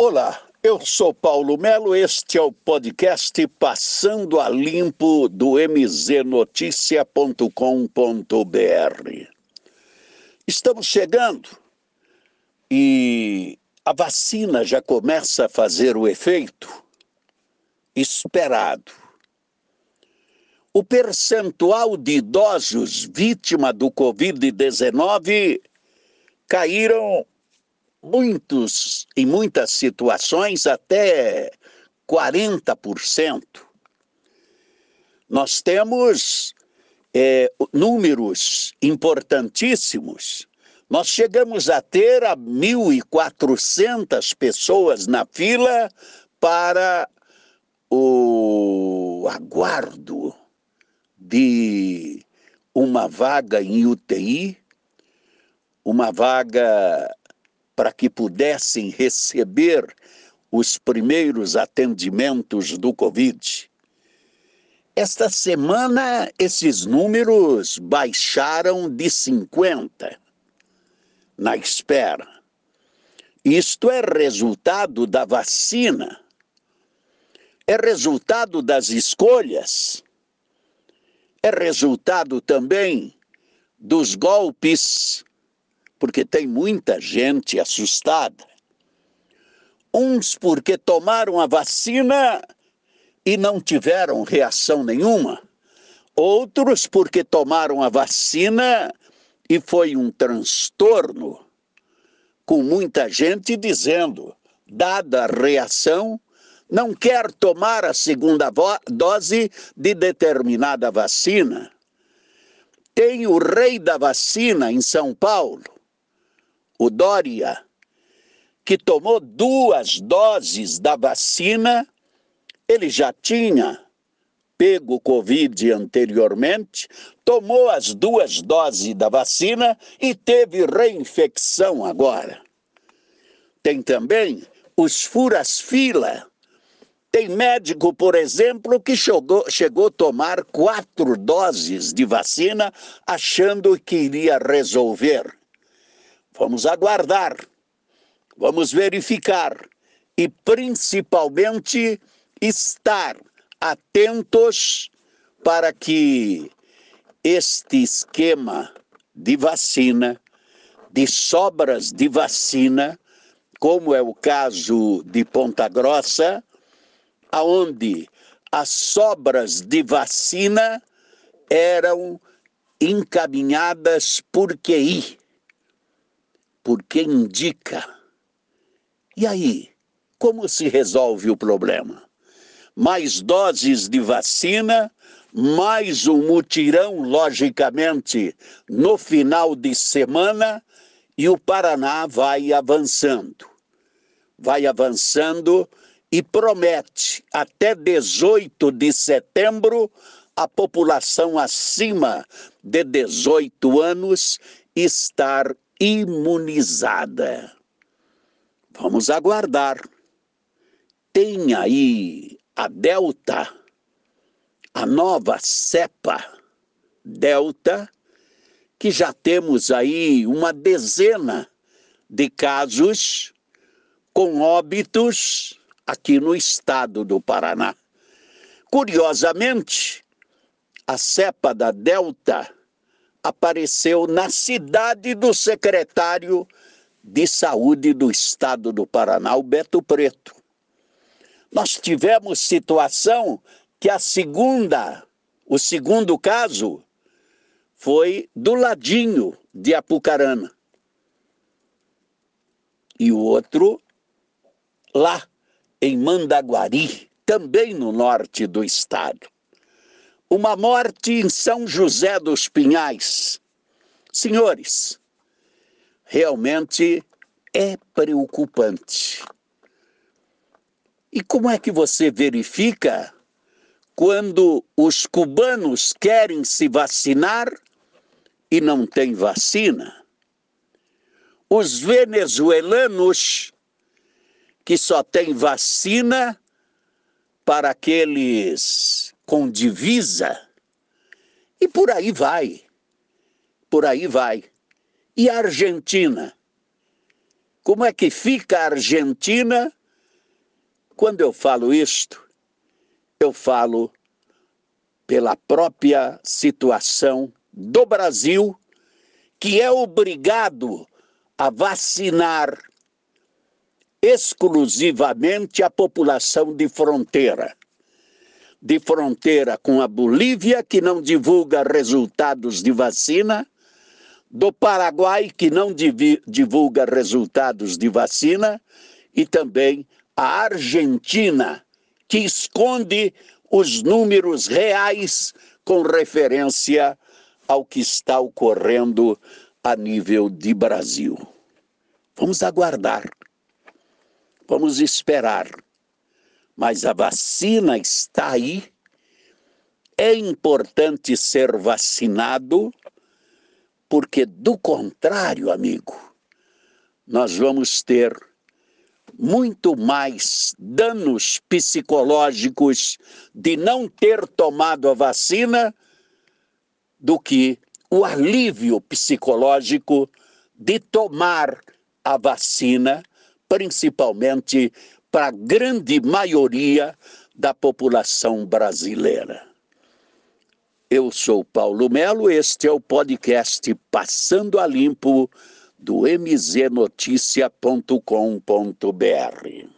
Olá, eu sou Paulo Melo, este é o podcast Passando a Limpo do mznoticia.com.br. Estamos chegando e a vacina já começa a fazer o efeito esperado. O percentual de idosos vítima do Covid-19 caíram muitos, em muitas situações, até 40%. Nós temos é, números importantíssimos. Nós chegamos a ter a 1.400 pessoas na fila para o aguardo de uma vaga em UTI, uma vaga para que pudessem receber os primeiros atendimentos do Covid. Esta semana, esses números baixaram de 50 na espera. Isto é resultado da vacina, é resultado das escolhas, é resultado também dos golpes porque tem muita gente assustada. Uns porque tomaram a vacina e não tiveram reação nenhuma. Outros porque tomaram a vacina e foi um transtorno, com muita gente dizendo, dada a reação, não quer tomar a segunda dose de determinada vacina. Tem o rei da vacina em São Paulo, o Dória, que tomou duas doses da vacina, ele já tinha pego Covid anteriormente, tomou as duas doses da vacina e teve reinfecção agora. Tem também os furas-fila. Tem médico, por exemplo, que chegou, chegou a tomar quatro doses de vacina achando que iria resolver. Vamos aguardar, vamos verificar e principalmente estar atentos para que este esquema de vacina, de sobras de vacina, como é o caso de Ponta Grossa, aonde as sobras de vacina eram encaminhadas por QI, porque indica. E aí, como se resolve o problema? Mais doses de vacina, mais um mutirão, logicamente, no final de semana, e o Paraná vai avançando. Vai avançando e promete até 18 de setembro a população acima de 18 anos estar imunizada. Vamos aguardar. Tem aí a Delta, a nova cepa Delta, que já temos aí uma dezena de casos com óbitos aqui no estado do Paraná. Curiosamente, a cepa da Delta apareceu na cidade do secretário de Saúde do Estado do Paraná, o Beto Preto. Nós tivemos situação que a segunda, o segundo caso, foi do ladinho de Apucarana. E o outro lá em Mandaguari, também no norte do estado uma morte em São José dos Pinhais. Senhores, realmente é preocupante. E como é que você verifica quando os cubanos querem se vacinar e não tem vacina? Os venezuelanos que só têm vacina para aqueles com divisa, e por aí vai. Por aí vai. E a Argentina? Como é que fica a Argentina Quando eu falo isto, eu falo pela própria situação do Brasil, que é obrigado a vacinar exclusivamente a população de fronteira. De fronteira com a Bolívia, que não divulga resultados de vacina, do Paraguai, que não divulga resultados de vacina, e também a Argentina, que esconde os números reais com referência ao que está ocorrendo a nível de Brasil. Vamos aguardar, vamos esperar. Mas a vacina está aí. É importante ser vacinado, porque do contrário, amigo, nós vamos ter muito mais danos psicológicos de não ter tomado a vacina do que o alívio psicológico de tomar a vacina, principalmente para a grande maioria da população brasileira. Eu sou Paulo Melo, este é o podcast Passando a Limpo do mznoticia.com.br.